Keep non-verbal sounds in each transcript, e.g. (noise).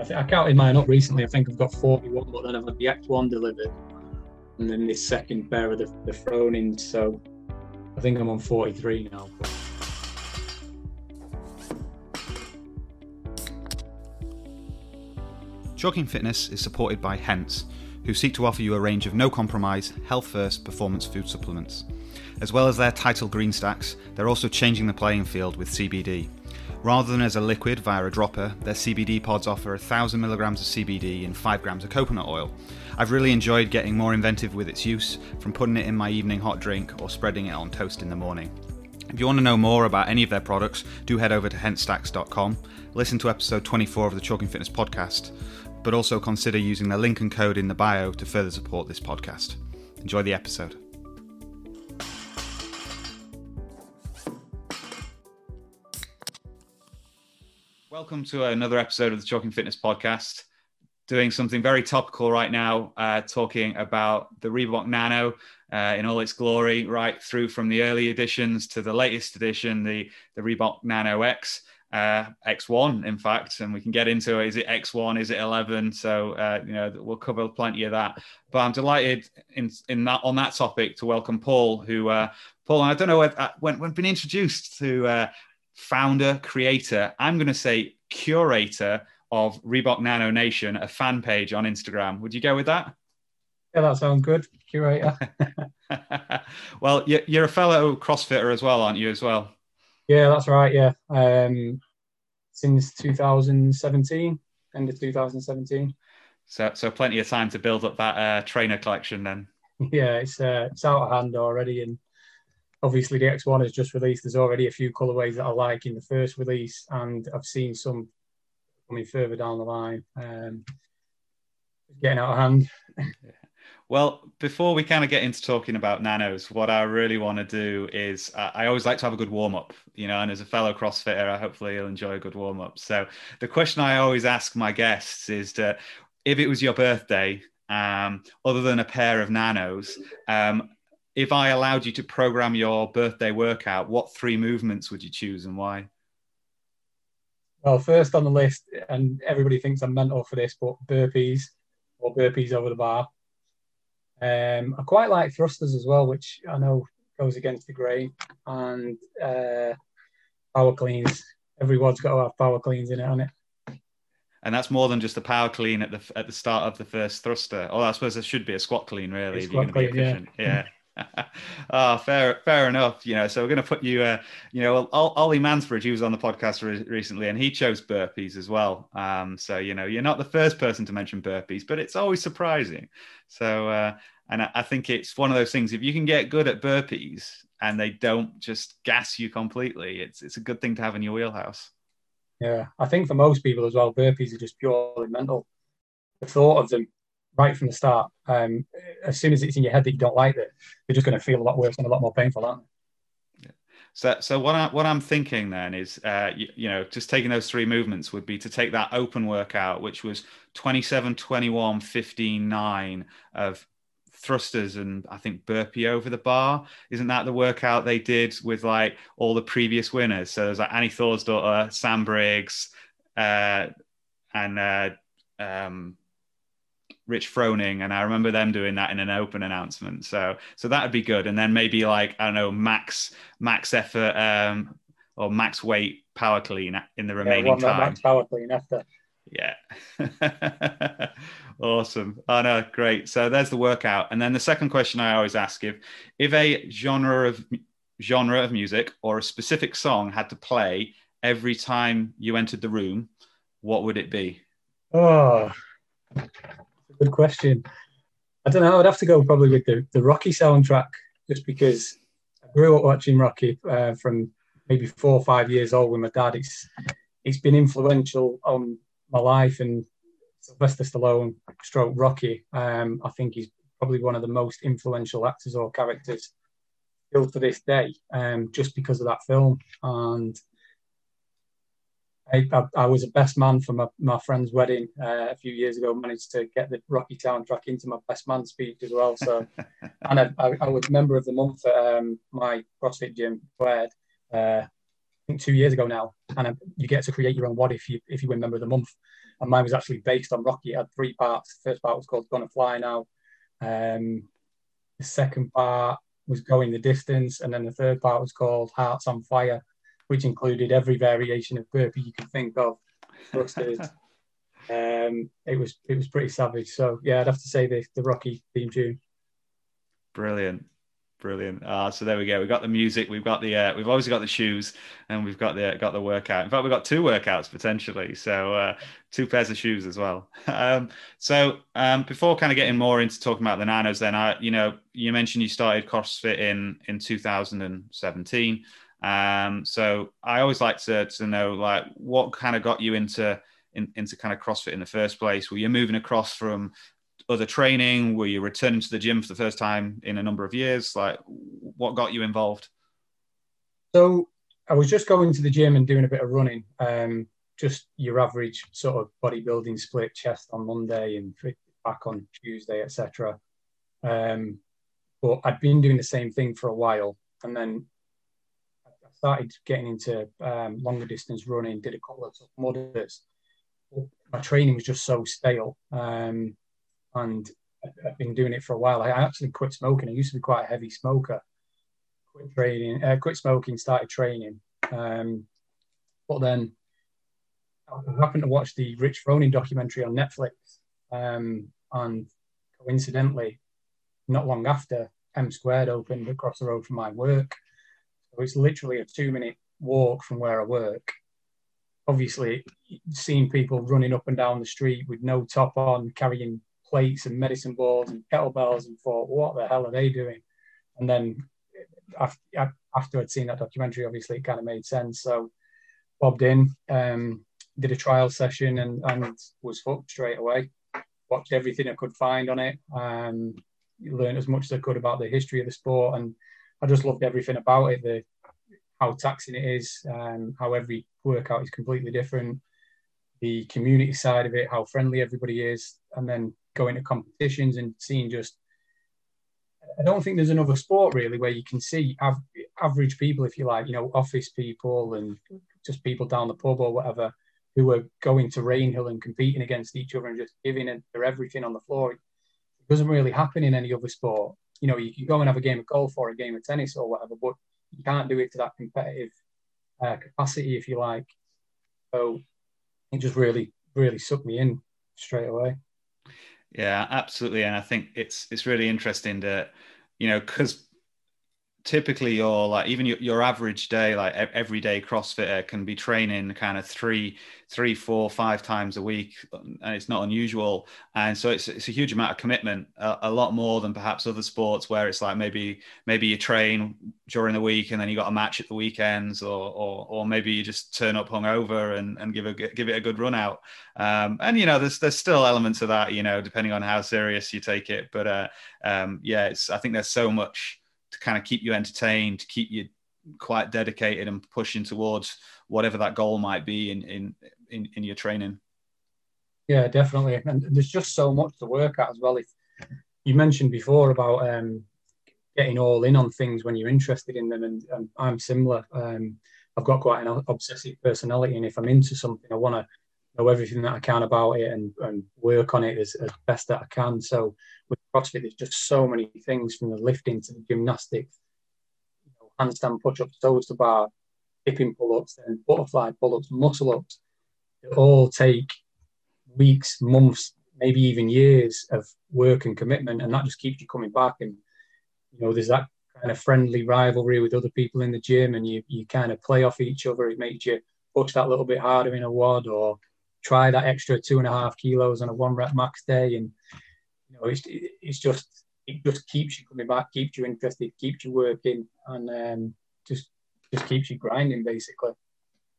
I, th- I counted mine up recently. I think I've got 41, but then I've had the X1 delivered, and then this second pair of the, the In So I think I'm on 43 now. Chalking Fitness is supported by Hence, who seek to offer you a range of no compromise, health first performance food supplements. As well as their title green stacks, they're also changing the playing field with CBD. Rather than as a liquid via a dropper, their CBD pods offer 1000 milligrams of CBD and 5 grams of coconut oil. I've really enjoyed getting more inventive with its use, from putting it in my evening hot drink or spreading it on toast in the morning. If you want to know more about any of their products, do head over to hentstacks.com, listen to episode 24 of the Chalking Fitness podcast, but also consider using the link and code in the bio to further support this podcast. Enjoy the episode. Welcome to another episode of the Chalking Fitness podcast. Doing something very topical right now, uh, talking about the Reebok Nano uh, in all its glory, right through from the early editions to the latest edition, the, the Reebok Nano X uh, X1, in fact, and we can get into. Is it X1? Is it 11? So uh, you know we'll cover plenty of that. But I'm delighted in in that on that topic to welcome Paul, who uh, Paul. I don't know if, uh, when when been introduced to uh, founder, creator. I'm going to say curator of Reebok Nano Nation, a fan page on Instagram. Would you go with that? Yeah, that sounds good. Curator. (laughs) well, you're a fellow CrossFitter as well, aren't you? As well. Yeah, that's right. Yeah, um, since 2017, end of 2017. So, so plenty of time to build up that uh, trainer collection then. (laughs) Yeah, it's uh, it's out of hand already, and obviously the X1 has just released. There's already a few colorways that I like in the first release, and I've seen some coming further down the line. Um, getting out of hand. (laughs) Well, before we kind of get into talking about nanos, what I really want to do is uh, I always like to have a good warm up, you know, and as a fellow CrossFitter, I hopefully you'll enjoy a good warm up. So the question I always ask my guests is that if it was your birthday, um, other than a pair of nanos, um, if I allowed you to program your birthday workout, what three movements would you choose and why? Well, first on the list, and everybody thinks I'm mental for this, but burpees or burpees over the bar. Um, I quite like thrusters as well, which I know goes against the grain, and uh, power cleans. Everyone's got to have power cleans in it, on it. And that's more than just a power clean at the at the start of the first thruster. Oh, I suppose there should be a squat clean, really, if you're going to be efficient. yeah. yeah. Oh, (laughs) fair, fair enough. You know, so we're going to put you. Uh, you know, Ollie Mansbridge, he was on the podcast re- recently, and he chose burpees as well. Um, so you know, you're not the first person to mention burpees, but it's always surprising. So, uh, and I, I think it's one of those things. If you can get good at burpees and they don't just gas you completely, it's it's a good thing to have in your wheelhouse. Yeah, I think for most people as well, burpees are just purely mental. The thought of them right from the start. Um, as soon as it's in your head that you don't like it, you're just going to feel a lot worse and a lot more painful, aren't they? So, so what I what I'm thinking then is, uh, you, you, know, just taking those three movements would be to take that open workout, which was 27, 21, 15, 9 of thrusters and I think burpee over the bar. Isn't that the workout they did with like all the previous winners? So there's like Annie Thorisdottir, Sam Briggs, uh, and uh, um, Rich Froning, and I remember them doing that in an open announcement. So so that would be good. And then maybe like I don't know max max effort um, or max weight power clean in the remaining yeah, time. Max power clean after. Yeah. (laughs) awesome. Oh no, great. So there's the workout. And then the second question I always ask if if a genre of genre of music or a specific song had to play every time you entered the room, what would it be? Oh, good question. I don't know. I'd have to go probably with the, the Rocky soundtrack, just because I grew up watching Rocky uh, from maybe four or five years old with my dad. It's it's been influential on my life, and Sylvester Stallone, stroke Rocky. Um, I think he's probably one of the most influential actors or characters still to this day, um, just because of that film. And I, I, I, was a best man for my, my friend's wedding uh, a few years ago. Managed to get the Rocky soundtrack into my best man speech as well. So, (laughs) and I, I, I, was member of the month at um, my CrossFit gym, Where Uh, think two years ago now, and you get to create your own WOD if you if you win member of the month. And mine was actually based on Rocky. It had three parts. The first part was called Gonna Fly Now. Um, the second part was Going the Distance, and then the third part was called Hearts on Fire, which included every variation of burpee you can think of. (laughs) um, it was it was pretty savage. So yeah, I'd have to say the the Rocky theme tune. Brilliant. Brilliant. Uh, so there we go. We've got the music. We've got the. Uh, we've obviously got the shoes, and we've got the got the workout. In fact, we've got two workouts potentially. So uh, two pairs of shoes as well. (laughs) Um, so um, before kind of getting more into talking about the nanos, then I, you know, you mentioned you started CrossFit in in 2017. Um, so I always like to to know like what kind of got you into in, into kind of CrossFit in the first place. Were you moving across from other training? Were you returning to the gym for the first time in a number of years? Like, what got you involved? So I was just going to the gym and doing a bit of running. Um, just your average sort of bodybuilding split chest on Monday and back on Tuesday, etc. Um, but I'd been doing the same thing for a while, and then started getting into um, longer distance running. Did a couple of mudders. My training was just so stale. Um, and I've been doing it for a while. I actually quit smoking. I used to be quite a heavy smoker. Quit training, uh, quit smoking, started training. Um, but then I happened to watch the Rich Froning documentary on Netflix, um, and coincidentally, not long after, M Squared opened across the road from my work. It's literally a two-minute walk from where I work. Obviously, seeing people running up and down the street with no top on, carrying plates and medicine balls and kettlebells and thought, what the hell are they doing? And then after, after I'd seen that documentary, obviously it kind of made sense. So bobbed in, um, did a trial session and, and was hooked straight away. Watched everything I could find on it. Um, learned as much as I could about the history of the sport, and I just loved everything about it. The how taxing it is, um, how every workout is completely different, the community side of it, how friendly everybody is, and then going to competitions and seeing just I don't think there's another sport really where you can see av- average people, if you like, you know, office people and just people down the pub or whatever, who are going to Rainhill and competing against each other and just giving it their everything on the floor. It doesn't really happen in any other sport. You know, you can go and have a game of golf or a game of tennis or whatever, but you can't do it to that competitive uh, capacity, if you like. So it just really, really sucked me in straight away. Yeah, absolutely, and I think it's it's really interesting that you know because typically your like even your, your average day like everyday crossfitter can be training kind of three three four five times a week and it's not unusual. And so it's, it's a huge amount of commitment a, a, lot more than perhaps other sports where it's like maybe maybe you train during the week and then you got a match at the weekends or or, or maybe you just turn up hungover and, and give a give it a good run out. Um, and you know there's there's still elements of that you know depending on how serious you take it. But uh, um, yeah it's i think there's so much kind of keep you entertained, keep you quite dedicated and pushing towards whatever that goal might be in in in, in your training. Yeah, definitely. And there's just so much to work at as well. If you mentioned before about um, getting all in on things when you're interested in them, and, and I'm similar. Um, I've got quite an obsessive personality, and if I'm into something, I want to know everything that I can about it and, and work on it as, as best that I can. So with CrossFit, there's just so many things from the lifting to the gymnastics, you know, handstand push-ups, toes to bar, kipping pull-ups, and butterfly pull-ups, muscle-ups. They all take weeks, months, maybe even years of work and commitment, and that just keeps you coming back. And you know, there's that kind of friendly rivalry with other people in the gym, and you you kind of play off each other. It makes you push that little bit harder in a WOD or try that extra two and a half kilos on a one rep max day, and you know it's it's just it just keeps you coming back, keeps you interested, keeps you working, and um, just just keeps you grinding basically.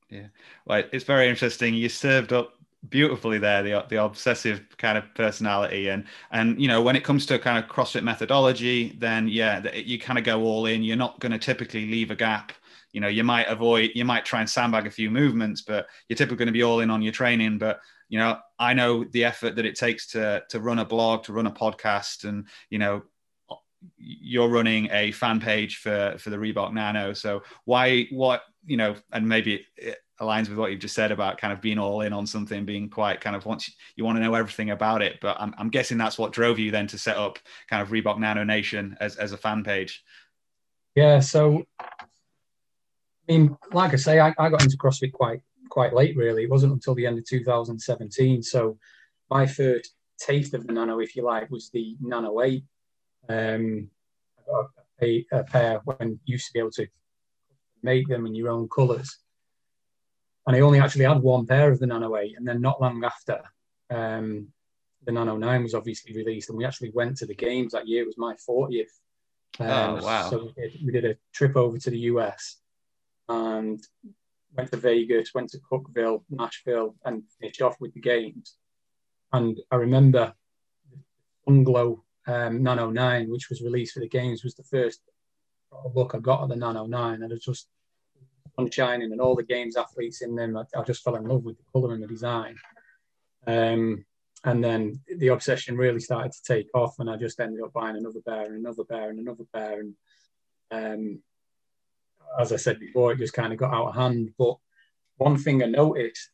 Yeah, well, it's very interesting. You served up beautifully there the the obsessive kind of personality and and you know when it comes to kind of CrossFit methodology, then yeah, you kind of go all in. You're not going to typically leave a gap you know you might avoid you might try and sandbag a few movements but you're typically going to be all in on your training but you know i know the effort that it takes to to run a blog to run a podcast and you know you're running a fan page for for the Reebok Nano. So why what you know, and maybe it aligns with what you've just said about kind of being all in on something, being quite kind of once you want to know everything about it. But I'm, I'm guessing that's what drove you then to set up kind of Reebok Nano Nation as, as a fan page. Yeah. So, I mean, like I say, I, I got into CrossFit quite quite late. Really, it wasn't until the end of 2017. So, my first taste of the Nano, if you like, was the Nano Eight. Um, I got a, a pair when you used to be able to make them in your own colours. And I only actually had one pair of the Nano 8, and then not long after, um, the Nano 9 was obviously released, and we actually went to the games that year. It was my 40th. Um, oh, wow. So we did, we did, a trip over to the US and went to Vegas, went to Cookeville, Nashville, and finished off with the games. And I remember Unglow um, Nano 9, which was released for the games, was the first look I got at the Nano 9. And it was just shining and all the games athletes in them. I, I, just fell in love with the colour and the design. Um, and then the obsession really started to take off, and I just ended up buying another pair and another pair and another pair. And um, as I said before, it just kind of got out of hand. But one thing I noticed,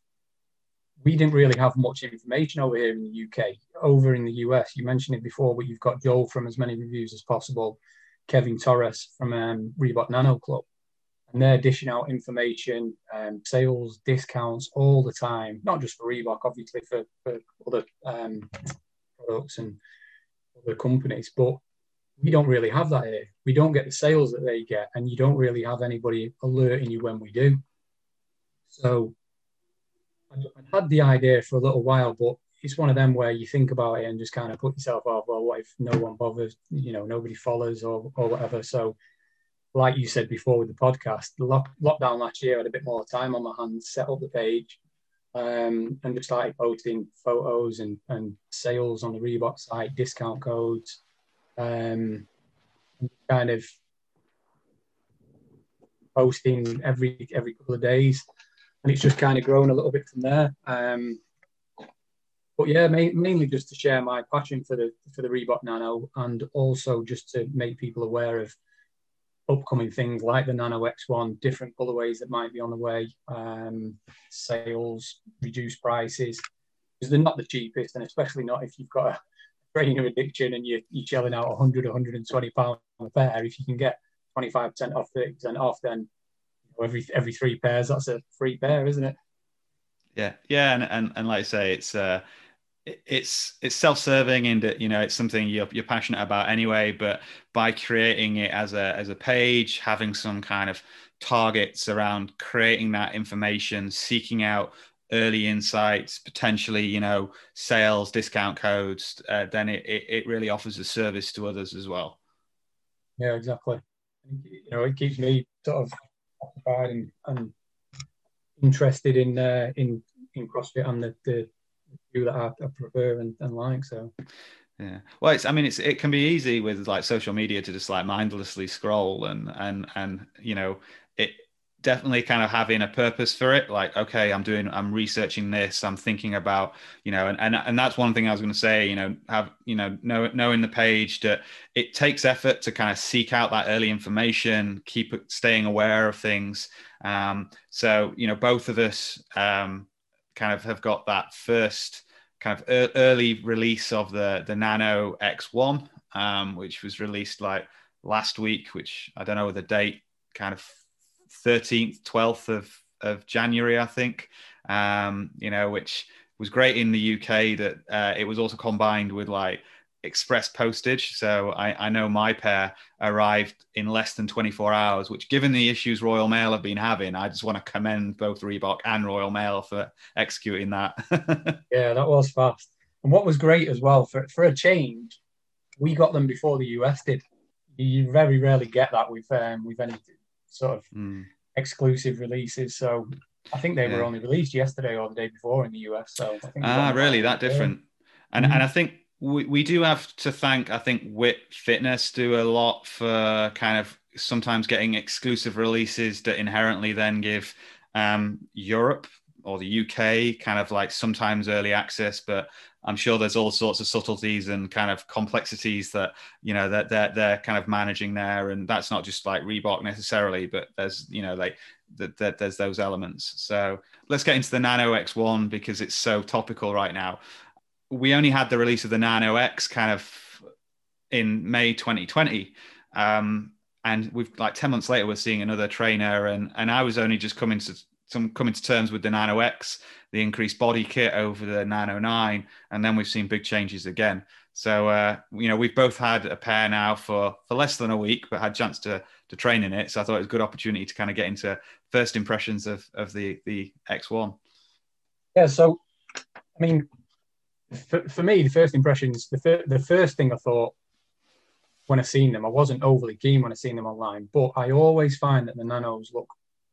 we didn't really have much information over here in the UK. Over in the US, you mentioned it before, but you've got Joel from as many reviews as possible, Kevin Torres from um, Reebok Nano Club and they're dishing out information, um, sales, discounts all the time, not just for Reebok, obviously for, for other um, products and other companies, but we don't really have that here. We don't get the sales that they get, and you don't really have anybody alerting you when we do. So I had the idea for a little while, but it's one of them where you think about it and just kind of put yourself off. Well, what if no one bothers? You know, nobody follows or or whatever. So like you said before with the podcast, the lock, lockdown last year, I had a bit more time on my hands, set up the page, um, and just started posting photos and, and sales on the Reebok site, discount codes, um, kind of posting every every couple of days, and it's just kind of grown a little bit from there. Um, but yeah, ma- mainly just to share my passion for the for the Reebok Nano, and also just to make people aware of upcoming things like the Nano X1, different colorways that might be on the way, um, sales, reduced prices, because they're not the cheapest, and especially not if you've got a trainer addiction and you're, you're shelling out 100, 120 pounds a pair. If you can get 25% off, 30% off, then every every three pairs, that's a free pair, isn't it? Yeah, yeah, and and, and like I say, it's uh, it's it's self-serving and that you know it's something you're, you're passionate about anyway but by creating it as a as a page having some kind of targets around creating that information seeking out early insights potentially you know sales discount codes uh, then it, it, it really offers a service to others as well. Yeah exactly. You know it keeps me sort of occupied and, and interested in uh, in in crossfit and the, the few that I, I prefer and, and like. So. Yeah. Well it's i mean it's it can be easy with like social media to just like mindlessly scroll and and and you know it definitely kind of having a purpose for it like okay i'm doing i'm researching this i'm thinking about you know and and, and that's one thing i was going to say you know have you know know knowing the page that it takes effort to kind of seek out that early information keep staying aware of things. Um so you know both of us um kind of have got that first kind of early release of the the Nano X1, um, which was released like last week, which I don't know the date, kind of 13th, 12th of of January, I think. Um, you know, which was great in the UK that uh, it was also combined with like express postage. So I, I, know my pair arrived in less than 24 hours, which, given the issues Royal Mail have been having, I just want to commend both Reebok and Royal Mail for executing that. (laughs) yeah, that was fast. And what was great as well, for, for a change, we got them before the US did. You very rarely get that with um, with any sort of mm. exclusive releases. So I think they yeah. were only released yesterday or the day before in the US. So ah, really, that different. And mm. and I think we, we do have to thank i think wit fitness do a lot for kind of sometimes getting exclusive releases that inherently then give um, europe or the UK, kind of like sometimes early access, but I'm sure there's all sorts of subtleties and kind of complexities that you know that they're, they're kind of managing there, and that's not just like Reebok necessarily, but there's you know like that, that there's those elements. So let's get into the Nano X1 because it's so topical right now. We only had the release of the Nano X kind of in May 2020. Um, and we've like 10 months later, we're seeing another trainer. And, and I was only just coming to some coming to terms with the Nano X, the increased body kit over the Nano 9. And then we've seen big changes again. So, uh, you know, we've both had a pair now for, for less than a week, but had a chance to, to train in it. So I thought it was a good opportunity to kind of get into first impressions of, of the, the X1. Yeah. So, I mean, for, for me, the first impressions, the, fir- the first thing I thought when I seen them, I wasn't overly keen when I seen them online, but I always find that the nanos look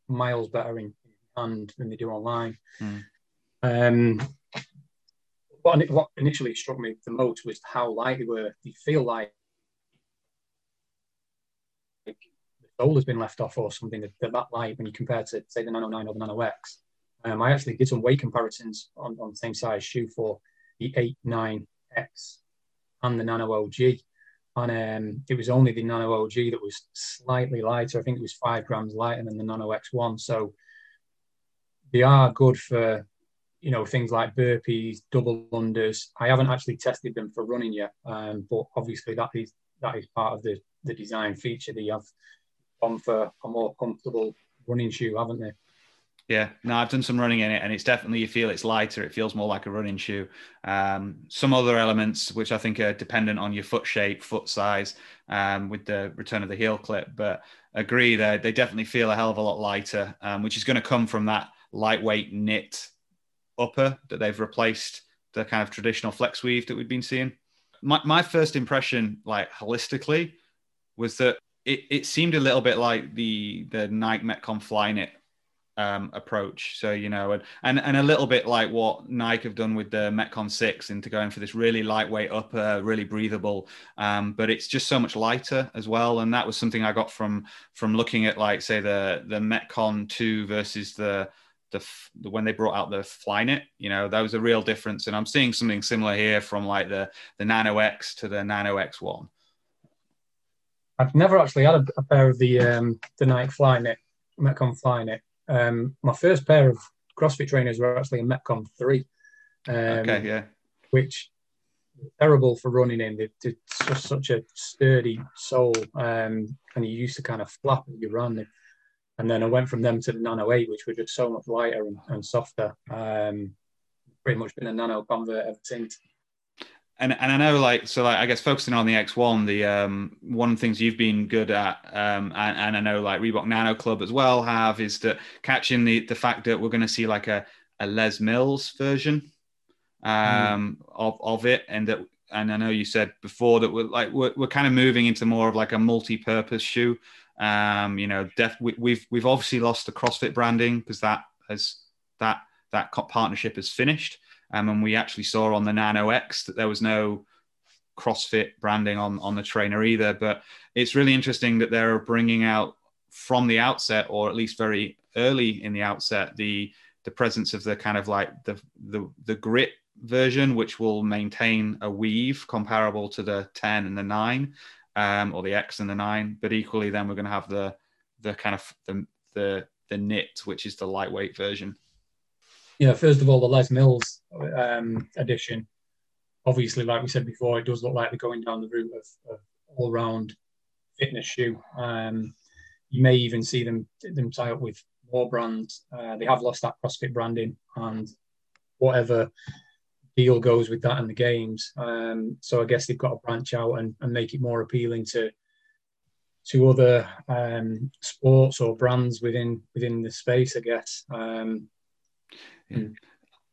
miles better in hand than they do online. Mm. Um, what, what initially struck me the most was how light they were. You feel like, the sole has been left off or something. They're that light when you compare to say the Nano 9 or the Nano X. Um, I actually did some weight comparisons on, on the same size shoe for the 8, 9X and the Nano OG. And um, it was only the Nano OG that was slightly lighter. I think it was five grams lighter than the Nano X1. So they are good for you know things like burpees, double unders. I haven't actually tested them for running yet, um, but obviously that is that is part of the the design feature. that you have gone for a more comfortable running shoe, haven't they? Yeah, no, I've done some running in it, and it's definitely you feel it's lighter. It feels more like a running shoe. Um, some other elements which I think are dependent on your foot shape, foot size, um, with the return of the heel clip. But agree that they definitely feel a hell of a lot lighter, um, which is going to come from that lightweight knit upper that they've replaced the kind of traditional flex weave that we've been seeing. My, my first impression, like holistically, was that it, it seemed a little bit like the the Nike Metcon Flyknit um, approach. So you know, and, and and a little bit like what Nike have done with the Metcon Six into going for this really lightweight upper, really breathable. Um, but it's just so much lighter as well, and that was something I got from from looking at like say the the Metcon Two versus the the, the, when they brought out the Flyknit, you know, that was a real difference. And I'm seeing something similar here from like the the Nano X to the Nano X1. I've never actually had a, a pair of the um, the Nike Flyknit, Metcon Flyknit. Um, my first pair of CrossFit trainers were actually a Metcon three. Um, okay, yeah. Which terrible for running in. They're, just such a sturdy sole, um, and you used to kind of flap as you run. And then I went from them to the Nano 8, which were just so much lighter and, and softer. Um, pretty much been a Nano convert ever since. And, and I know, like, so, like, I guess focusing on the X1, the um, one of the things you've been good at, um, and, and I know, like, Reebok Nano Club as well have, is that catching the the fact that we're going to see like a, a Les Mills version um, mm. of of it, and that, and I know you said before that we're like we're, we're kind of moving into more of like a multi-purpose shoe. Um, you know, we, we've we've obviously lost the CrossFit branding because that has that that partnership has finished. Um, and we actually saw on the Nano X that there was no CrossFit branding on on the trainer either. But it's really interesting that they're bringing out from the outset, or at least very early in the outset, the the presence of the kind of like the the the grit version, which will maintain a weave comparable to the 10 and the 9, um, or the X and the nine. But equally, then we're going to have the the kind of the the the knit, which is the lightweight version. Yeah, first of all, the Les Mills um, edition. Obviously, like we said before, it does look like they're going down the route of, of all-round fitness shoe. Um, you may even see them them tie up with more brands. Uh, they have lost that CrossFit branding, and whatever deal goes with that and the games. Um, so I guess they've got to branch out and, and make it more appealing to to other um, sports or brands within within the space. I guess. Um, yeah.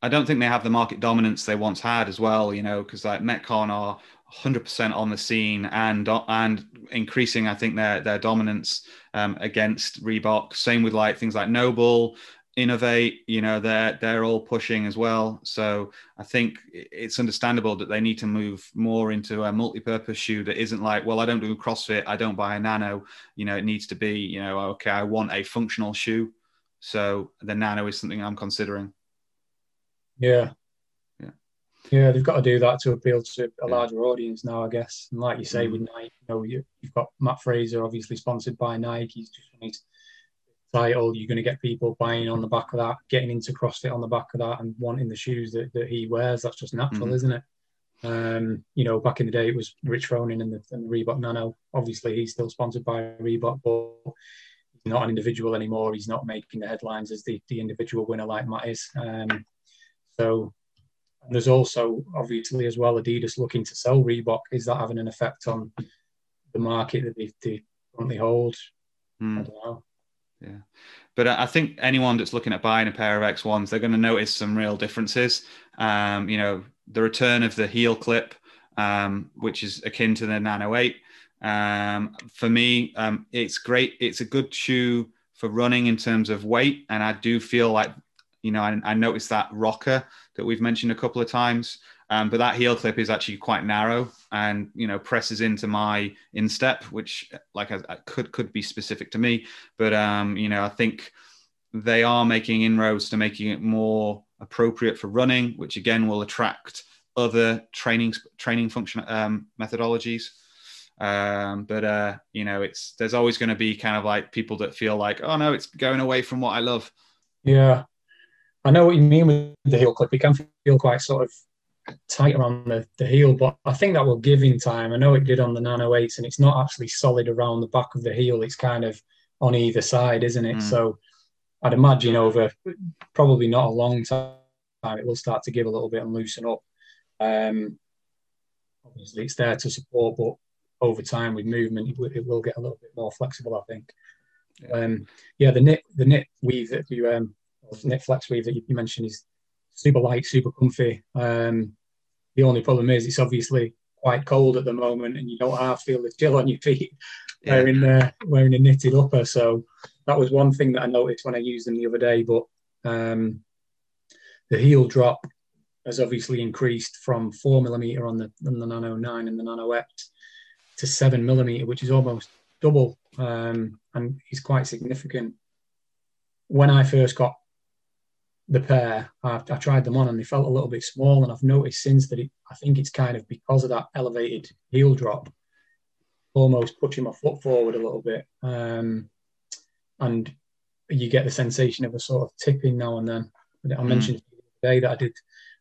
I don't think they have the market dominance they once had as well. You know, because like Metcon are 100% on the scene and and increasing I think their their dominance um, against Reebok same with like things like NOBULL Inov-8 you know they're they're all pushing as well so i think it's understandable that they need to move more into a multi-purpose shoe that isn't like well i don't do crossfit i don't buy a nano you know it needs to be you know okay i want a functional shoe so the nano is something i'm considering Yeah. Yeah. Yeah, they've got to do that to appeal to a larger audience now, I guess. And like you say, mm with Nike, you know, you, have got Mat Fraser, obviously sponsored by Nike. He's just title. You're going to get people buying on the back of that, getting into CrossFit on the back of that, and wanting the shoes that, that he wears. That's just natural, mm isn't it? Um, you know, back in the day, it was Rich Froning and the, and the Reebok Nano. Obviously, he's still sponsored by Reebok, but he's not an individual anymore. He's not making the headlines as the, the individual winner like Mat is. Um, so there's also obviously as well Adidas looking to sell Reebok. Is that having an effect on the market that they, they currently hold? Mm. I don't know. Yeah. But I think anyone that's looking at buying a pair of X1s, they're going to notice some real differences. Um, you know, the return of the heel clip, um, which is akin to the Nano 8. Um, for me, um, it's great. It's a good shoe for running in terms of weight. And I do feel like, you know, I, I noticed that rocker that we've mentioned a couple of times. Um, but that heel clip is actually quite narrow and you know presses into my instep, which like I, I could could be specific to me. But um, you know I think they are making inroads to making it more appropriate for running, which again will attract other training training function um, methodologies. Um, but uh, you know, it's there's always going to be kind of like people that feel like, oh no, it's going away from what I love. Yeah, I know what you mean with the heel clip. It can feel quite sort of tighter on the, the heel, but I think that will give in time. I know it did on the Nano 8s, and it's not actually solid around the back of the heel. It's kind of on either side, isn't it? Mm. So I'd imagine over probably not a long time, it will start to give a little bit and loosen up. Um, obviously, it's there to support, but over time with movement, it will get a little bit more flexible, I think. Yeah, um, yeah the knit the knit weave that you um, knit flex weave that you mentioned is super light, super comfy. Um, the only problem is it's obviously quite cold at the moment, and you don't half feel the chill on your feet (laughs) yeah. wearing uh, wearing a knitted upper. So that was one thing that I noticed when I used them the other day. But um, the heel drop has obviously increased from four millimeter on the on the Nano Nine and the Nano X to seven millimeter, which is almost double, um, and is quite significant. When I first got the pair, I, I, tried them on and they felt a little bit small. And I've noticed since that it, I think it's kind of because of that elevated heel drop, almost pushing my foot forward a little bit. Um, and you get the sensation of a sort of tipping now and then. I mm. mentioned today that I did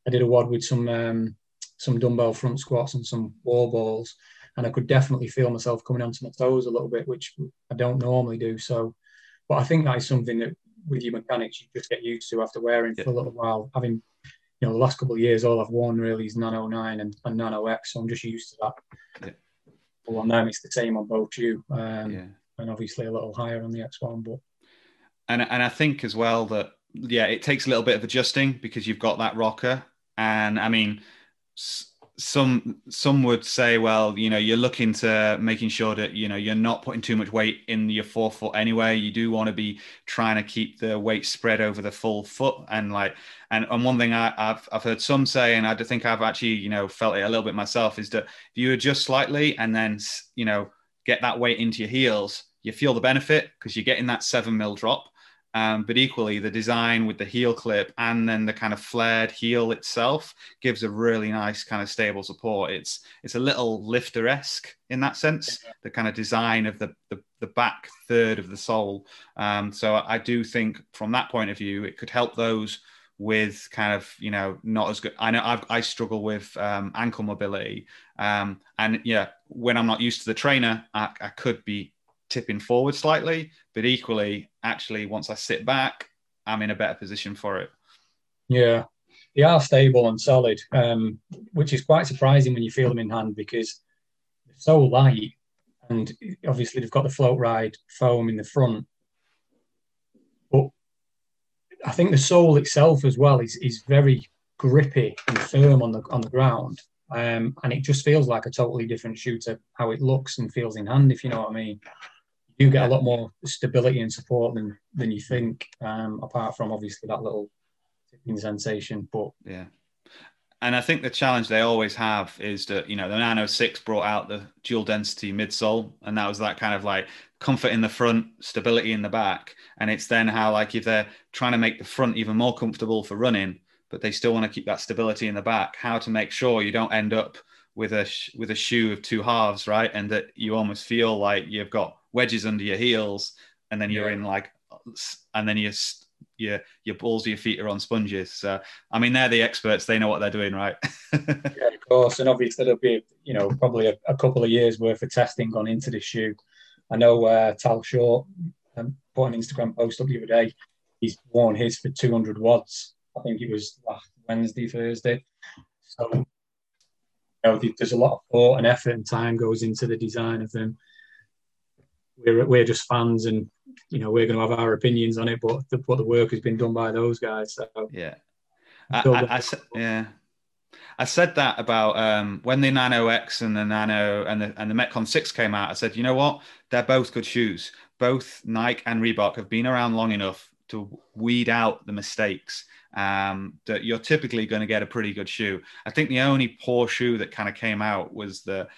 I did a WOD with some um, some dumbbell front squats and some wall balls, and I could definitely feel myself coming onto my toes a little bit, which I don't normally do. So, but I think that is something that with your mechanics, you just get used to after wearing yeah. for a little while. Having, you know, the last couple of years, all I've worn really is Nano 9 and, and Nano X, so I'm just used to that. Yeah. But on them, it's the same on both you, um, yeah. and obviously a little higher on the X1. But and and I think as well that yeah, it takes a little bit of adjusting because you've got that rocker, and I mean some some would say, well, you know, you're looking to making sure that you know you're not putting too much weight in your forefoot anyway. You do want to be trying to keep the weight spread over the full foot, and like, and and one thing I, have I've heard some say, and I think I've actually you know felt it a little bit myself, is that if you adjust slightly and then you know get that weight into your heels, you feel the benefit because you're getting that seven mil drop um, but equally, the design with the heel clip and then the kind of flared heel itself gives a really nice kind of stable support. It's it's a little lifter esque in that sense. The kind of design of the the, the back third of the sole. Um, so I do think from that point of view, it could help those with kind of you know not as good. I know I've, i struggle with um, ankle mobility, um, and yeah, when I'm not used to the trainer, I, I could be tipping forward slightly, but equally, actually, once I sit back, I'm in a better position for it. Yeah, they are stable and solid, um, which is quite surprising when you feel them in hand because they're so light, and obviously they've got the Floatride foam in the front. But I think the sole itself as well is is very grippy and firm on the on the ground. Um, and it just feels like a totally different shoe to how it looks and feels in hand, if you know what I mean you get a lot more stability and support than than you think. Um, apart from obviously that little tipping sensation, but yeah. And I think the challenge they always have is that you know the Nano Six brought out the dual density midsole, and that was that kind of like comfort in the front, stability in the back, and it's then how like if they're trying to make the front even more comfortable for running, but they still want to keep that stability in the back. How to make sure you don't end up with a with a shoe of two halves, right? And that you almost feel like you've got wedges under your heels, and then you're yeah. in like, and then you your your balls your feet are on sponges. So I mean, they're the experts; they know what they're doing, right? (laughs) yeah, of course, and obviously there'll be you know probably a, a, couple of years worth of testing gone into the shoe. I know uh, Tal Short um, put an Instagram post up the other day. He's worn his for 200 WODs. I think it was last Wednesday, Thursday. So know, there's a lot of thought and effort and time goes into the design of them. We're, we're just fans and you know we're going to have our opinions on it, but the, but the work has been done by those guys. So yeah, I, I, I, yeah. I said that about um, when the Nano X and the Nano and the and the Metcon Six came out. I said, you know what? They're both good shoes. Both Nike and Reebok have been around long enough to weed out the mistakes um, that you're typically going to get a pretty good shoe. I think the only poor shoe that kind of came out was the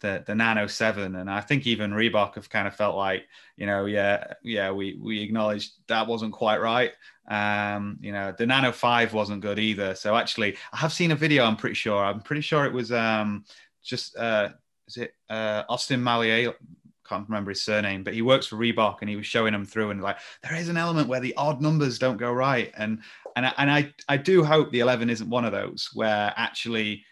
the the Nano Seven, and I think even Reebok have kind of felt like, you know, yeah, yeah, we we acknowledged that wasn't quite right. Um, you know, the Nano Five wasn't good either. So actually, I have seen a video. I'm pretty sure. I'm pretty sure it was um, just uh, is it uh, Austin Mallier? Can't remember his surname, but he works for Reebok, and he was showing them through, and like there is an element where the odd numbers don't go right, and and I, and I I do hope the 11 isn't one of those where actually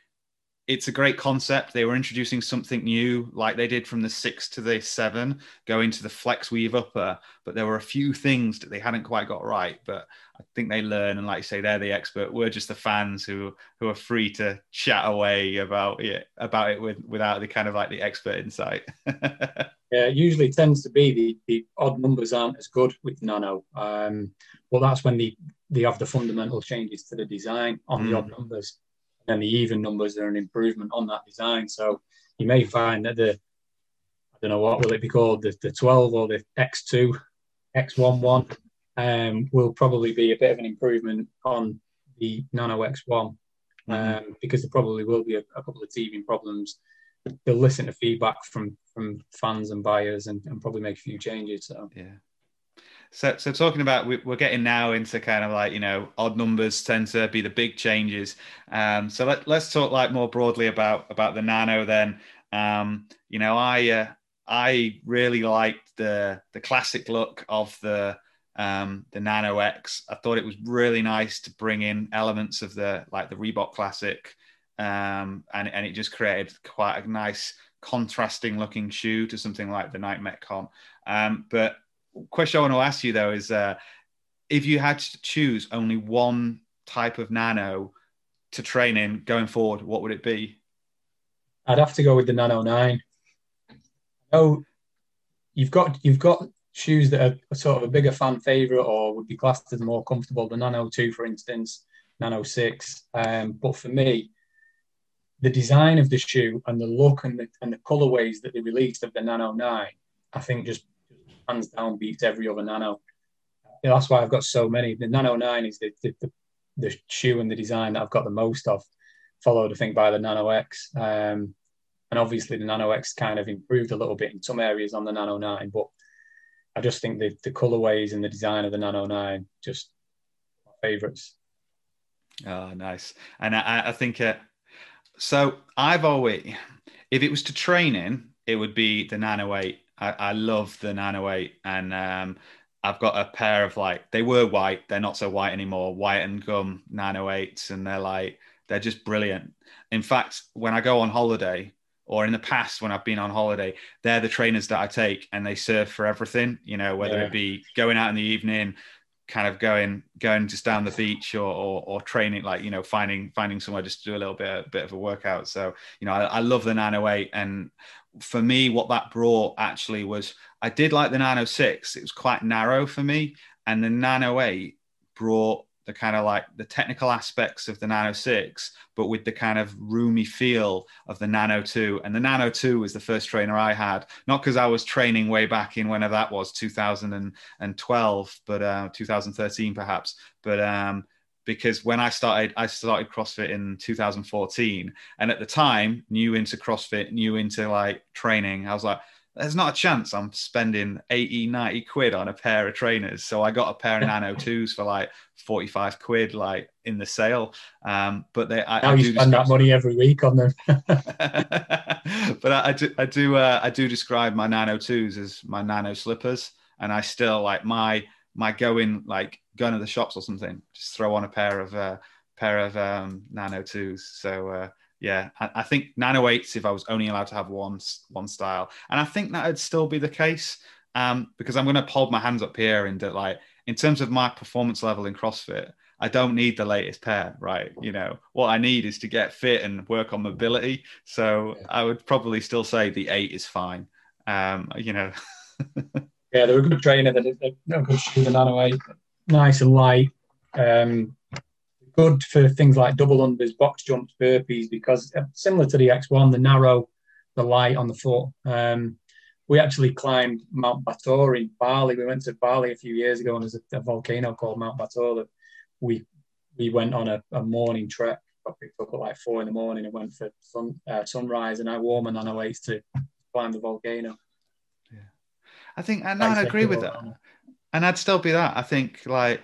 it's a great concept. They were introducing something new, like they did from the six to the seven, going to the flex weave upper. But there were a few things that they hadn't quite got right. But I think they learn, and like you say, they're the expert. We're just the fans who who are free to chat away about it about it with without the kind of like the expert insight. (laughs) yeah, it usually tends to be the, the odd numbers aren't as good with Nano. Um, well, that's when they they have the fundamental changes to the design on mm. the odd numbers and the even numbers are an improvement on that design. So you may find that the I don't know what will it be called the, the 12 or the X2 X11 um, will probably be a bit of an improvement on the Nano X1 mm-hmm. um, because there probably will be a, a, couple of teething problems. They'll listen to feedback from from fans and buyers and, and probably make a few changes. So yeah. So, so talking about we're getting now into kind of like you know odd numbers tend to be the big changes. Um, so let, let's talk like more broadly about about the nano. Then um, you know I uh, I really liked the the classic look of the um, the Nano X. I thought it was really nice to bring in elements of the like the Reebok Classic, um, and and it just created quite a nice contrasting looking shoe to something like the Nike Metcon. Um, but question I want to ask you though is uh, if you had to choose only one type of nano to train in going forward, what would it be? I'd have to go with the Nano Nine. Oh, you've got you've got shoes that are sort of a bigger fan favorite or would be classed as more comfortable. The Nano Two, for instance, Nano Six. Um, but for me, the design of the shoe and the look and the and the colorways that they released of the Nano Nine, I think just hands down beats every other Nano. That's why I've got so many. The Nano 9 is the, the, the, the, shoe and the design that I've got the most of, followed, I think, by the Nano X. Um, and obviously, the Nano X kind of improved a little bit in some areas on the Nano 9, but I just think the, the colorways and the design of the Nano 9 just my favorites. Oh, nice. And I, I think uh, so. I've always, if it was to train in, it would be the Nano 8 I, I love the Nano 8 and um, I've got a pair of like they were white, they're not so white anymore, white and gum Nano 8s, and they're like they're just brilliant. In fact, when I go on holiday, or in the past when I've been on holiday, they're the trainers that I take and they serve for everything, you know, whether yeah. it be going out in the evening, kind of going going just down the beach or, or, or training like you know finding finding somewhere just to do a little bit a bit of a workout so you know I, I, love the nano 8 and for me what that brought actually was i did like the nano 6 it was quite narrow for me. And the nano 8 brought the kind of like the technical aspects of the Nano 6, but with the kind of roomy feel of the Nano 2. And the Nano 2 was the first trainer I had, not because I was training way back in whenever that was, 2012, but uh, 2013 perhaps, but um, because when I started, I started CrossFit in 2014, and at the time, new into CrossFit, new into like training, I was like, there's not a chance I'm spending 80, 90 quid on a pair of trainers. So I got a pair of (laughs) Nano 2s for like 45 quid, like in the sale. Um, but they, I, now I you spend that money every week on them. (laughs) but I, I, do, I do, uh, I do describe my Nano 2s as my Nano slippers. And I still like my, my going, like going to the shops or something, just throw on a pair of, uh, pair of um, Nano 2s. So, uh, yeah, I, I, think Nano eights if I was only allowed to have one one style, and I think that would still be the case um, because I'm going to hold my hands up here and that like in terms of my performance level in CrossFit, I don't need the latest pair, right? You know, what I need is to get fit and work on mobility. So. I would probably still say the eight is fine. Um, you know. (laughs) yeah, they're a good trainer. They're, they're a good shoe, the Nano eight, nice and light. Um, good for things like double unders, box jumps, burpees, because uh, similar to the X1, the narrow, the light on the foot. Um, we actually climbed Mount Batur in Bali. We went to Bali a few years ago, and there's a, a volcano called Mount Batur that we we went on a, a morning trek. Got picked up at like four in the morning and went for sun, uh, sunrise, and I wore my nano eights to climb the volcano. Yeah, I think, and I agree with that. And I'd still be that. I think like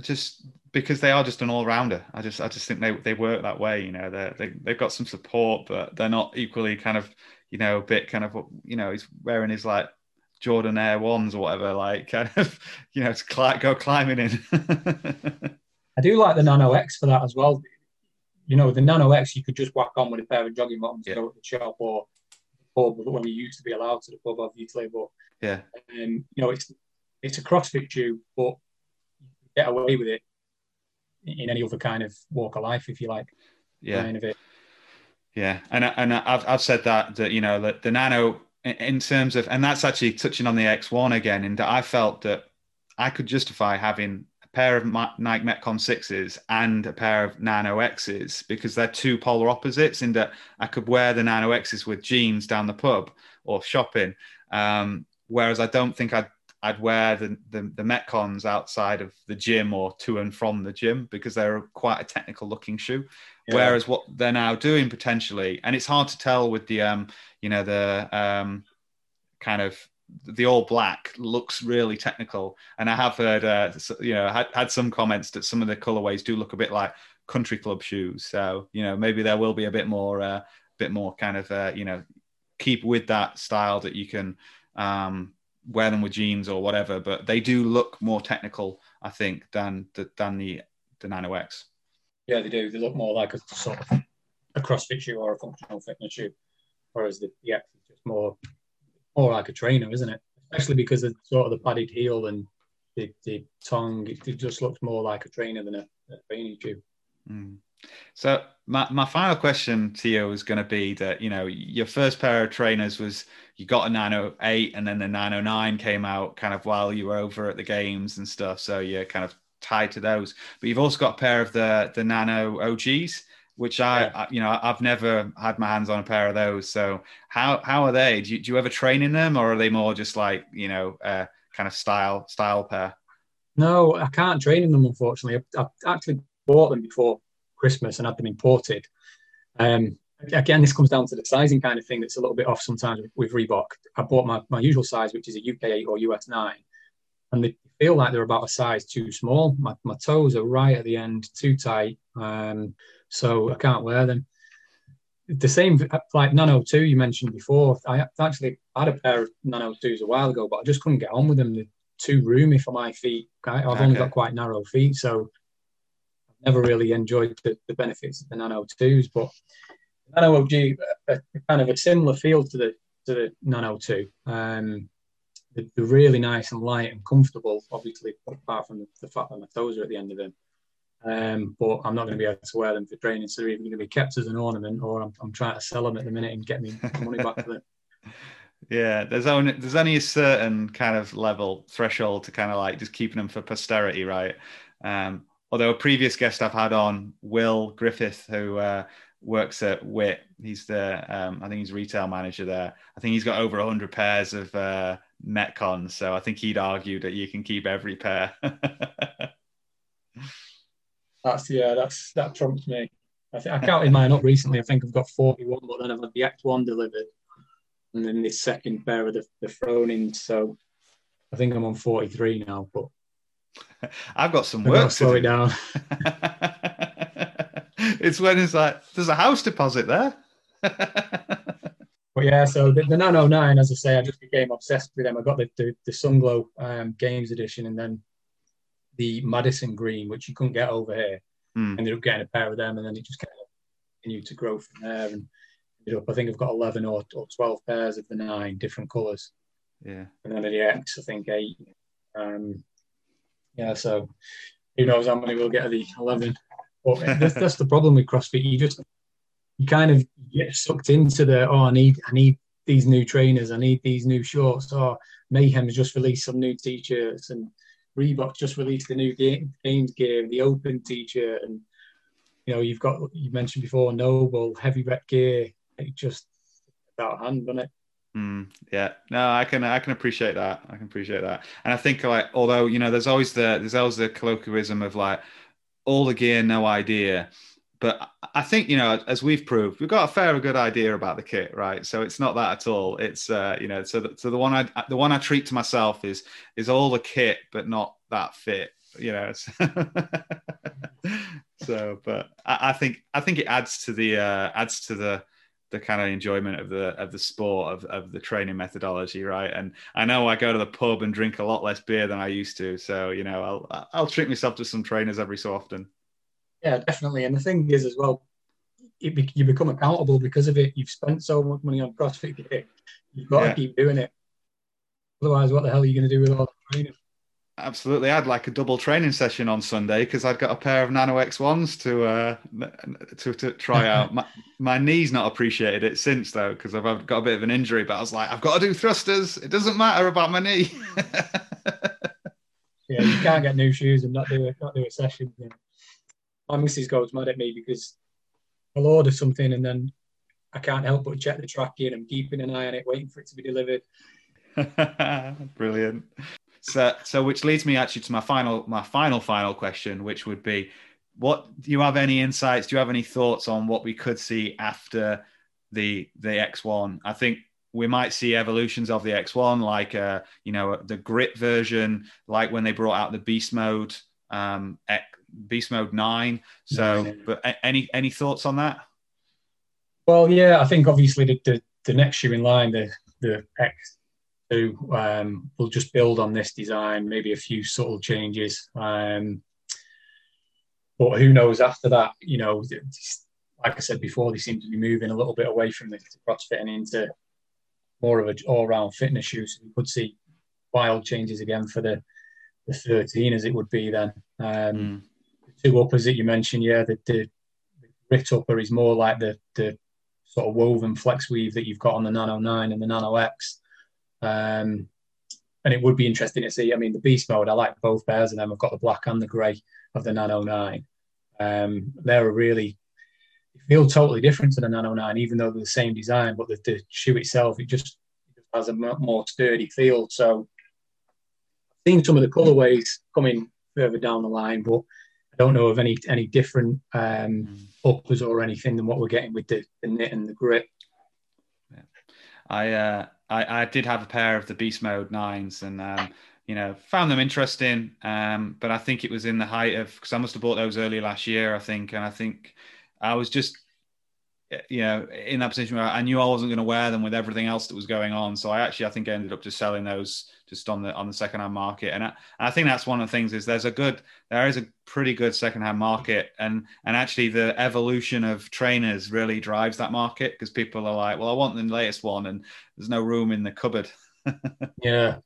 just because they are just an all rounder. I just I just think they they work that way. You know, they they they've got some support, but they're not equally kind of you know a bit kind of you know he's wearing his like Jordan Air ones or whatever, like (laughs) kind of you know to go climbing in. (laughs) I do like the Nano X for that as well. You know, the Nano X you could just whack on with a pair of jogging bottoms yeah. go to the shop or pub when you used to be allowed to the pub obviously, but yeah, um, you know it's it's a CrossFit shoe, but get away with it in any other kind of walk of life, if you like. Yeah. Kind of it. Yeah, and and I've I've said that that you know that the Nano in terms of and that's actually touching on the X1 again, and I felt that I could justify having a pair of Nike Metcon sixes and a pair of Nano X's because they're two polar opposites. In that I could wear the Nano X's with jeans down the pub or shopping, um, whereas I don't think I'd I'd wear the, the, the Metcons outside of the gym or to and from the gym because they're quite a technical looking shoe. Yeah. Whereas what they're now doing potentially, and it's hard to tell with the um, you know, the um, kind of the all black looks really technical. And I have heard, uh, you know, had, had some comments that some of the colorways do look a bit like country club shoes. So you know, maybe there will be a bit more, uh, bit more kind of, uh, you know, keep with that style that you can. Um, wear them with jeans or whatever, but they do look more technical, I think, than the, than the the Nano X. Yeah, they do. They look more like a sort of a CrossFit shoe or a functional fitness shoe, whereas the, the X is just more more like a trainer, isn't it? Especially because of sort of the padded heel and the, the tongue. It, just looks more like a trainer than a, a training shoe. Mm. So my, my final question to you is going to be that you know your first pair of trainers was you got a 908 and then the 909 came out kind of while you were over at the games and stuff so you're kind of tied to those. But you've also got a pair of the the Nano OGs which I, yeah. I, you know I've never had my hands on a pair of those. So how how are they? Do you, do you ever train in them or are they more just like you know uh, kind of style style pair? No I can't train in them unfortunately. I've, I've actually bought them before Christmas and had them imported. Um, again, this comes down to the sizing kind of thing that's a little bit off sometimes with Reebok. I bought my, my usual size, which is a UK 8 or US 9, and they feel like they're about a size too small. My, my toes are right at the end, too tight, um, so I can't wear them. The same like Nano 2 you mentioned before. I actually had a pair of Nano 2s a while ago, but I just couldn't get on with them. They're too roomy for my feet. I've okay. only got quite narrow feet, so never really enjoyed the, the benefits of the Nano 2s, but Nano OG, kind of a similar feel to the to the Nano 2. Um, they're, they're, really nice and light and comfortable, obviously, apart from the, the fact that my toes are at the end of them. Um, but I'm not going to be able to wear them for training, so they're either going to be kept as an ornament or I'm, I'm trying to sell them at the minute and get me (laughs) money back for them. Yeah, there's only there's only a certain kind of level threshold to kind of like just keeping them for posterity, right? Um, although a previous guest I've had on, Will Griffith, who uh, works at WIT, he's the, um, I think he's retail manager there. I think he's got over 100 pairs of uh, Metcons. So I think he'd argue that you can keep every pair. (laughs) that's, yeah, that's, that trumps me. I, think, I counted mine up recently. I think I've got 41, but then I've had the X1 delivered. and then this second pair of the, the Froning. So I think I'm on 43 now, but (laughs) I've got some work to slow do. it down. (laughs) it's when it's like there's a house deposit there. But yeah, so the, the 909, as I say, I just became obsessed with them. I got the the, the Sunglow um, Games Edition, and then the Madison Green, which you couldn't get over here. Hmm. Ended up getting a pair of them, and then it just kind of continued to grow from there. And ended up, I think I've got 11 or, or 12 pairs of the nine different colours, yeah. and then the X, I think eight. Um, yeah, so who knows how many we'll get of the 11. But uh, that's, (laughs) that's the problem with CrossFit. You just you kind of get sucked into the oh I need I need these new trainers, I need these new shorts. Or Mayhem's just released some new t-shirts, and Reebok just released the new game, games gear, the Open t-shirt, and you know you've got you mentioned before NOBULL heavy rep gear. It just out of hand, doesn't it? Mm, yeah, no, I can I can appreciate that. I can appreciate that, and I think like although you know there's always the there's always the colloquialism of like all the gear, no idea. But I think you know, as we've proved, we've got a fair good idea about the kit, right? So it's not that at all. It's uh, you know, so the, so the one I the one I treat to myself is is all the kit, but not that fit. You know, (laughs) so but I, I think I think it adds to the uh, adds to the the kind of enjoyment of the of the sport of, of the training methodology right and i know i go to the pub and drink a lot less beer than i used to so you know i'll i'll treat myself to some trainers every so often Yeah, definitely. And the thing is, as well, be, you become accountable because of it. You've spent so much money on CrossFit. You've got Yeah. to keep doing it. Otherwise, what the hell are you going to do with all the training? Absolutely I'd like a double training session on sunday because i'd got a pair of nano x1s to uh to, to try (laughs) out my, my knee's not appreciated it since though because i've got a bit of an injury but i was like i've got to do thrusters it doesn't matter about my knee (laughs) Yeah, you can't get new shoes and not do a not do a session. My missus goes mad at me because I'll order something and then I can't help but check the tracking. I'm keeping an eye on it, waiting for it to be delivered. (laughs) Brilliant. So, so which leads me actually to my final, my final, final question, which would be, what do you have any insights? Do you have any thoughts on what we could see after the the X1? I think we might see evolutions of the X1, like uh, you know the grit version, like when they brought out the Beast Mode, um, X- Beast Mode Nine. So, Nine. but any any thoughts on that? Well, yeah, I think obviously the, the, the next shoe in line, the the X2, um, will just build on this design, maybe a few subtle changes. Um, but who knows after that? You know, like I said before, they seem to be moving a little bit away from the CrossFit and into more of an all-round fitness shoe. So we could see wild changes again for the the 13 as it would be then. Um, Mm. the two uppers that you mentioned, yeah, the, the, the grit upper is more like the the sort of woven flex weave that you've got on the Nano 9 and the Nano X. Um, and it would be interesting to see. I mean, the beast mode, I like both pairs of them. I've got the black and the grey of the Nano 9. Um, they're a really, they feel totally different to the Nano 9, even though they're the same design, but the, the shoe itself, it just has a more sturdy feel. So I've seen some of the colorways coming further down the line, but I don't know of any any different um, Mm. uppers or anything than what we're getting with the, the knit and the grit. I, uh, I I did have a pair of the Beast Mode nines, and um, you know found them interesting. Um, but I think it was in the height of because I must have bought those early last year, I think, and I think I was just you know in that position where I knew I wasn't going to wear them with everything else that was going on. So I actually I think I ended up just selling those just on the on the second hand market, and I, and I think that's one of the things is there's a good there is a pretty good second hand market, and and actually the evolution of trainers really drives that market because people are like, well, I want the latest one, and there's no room in the cupboard. (laughs) Yeah.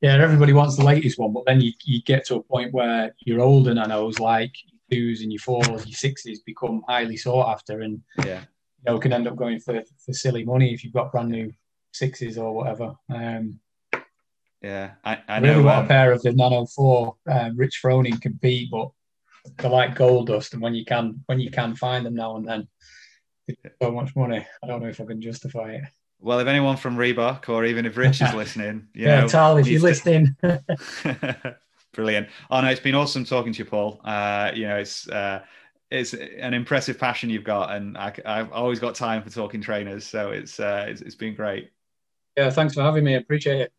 Yeah, everybody wants the latest one, but then you, you get to a point where your older nanos, like twos and your fours, your sixes, become highly sought after, and yeah, you know can end up going for, for silly money if you've got brand new sixes or whatever. Um, yeah, I, I really know. want um, a pair of the Nano Four. Um, Rich Froning can beat, but they're like gold dust, and when you can when you can find them now and then, so much money. I don't know if I can justify it. well, if anyone from Reebok or even if Rich is (laughs) listening, you yeah, know, Tal, if you're to- (laughs) listening, Brilliant. Oh no, it's been awesome talking to you, Paul. Uh, you know, it's uh, it's an impressive passion you've got, and I, have always got time for talking trainers, so it's, uh, it's it's been great. Yeah, thanks for having me. Appreciate it.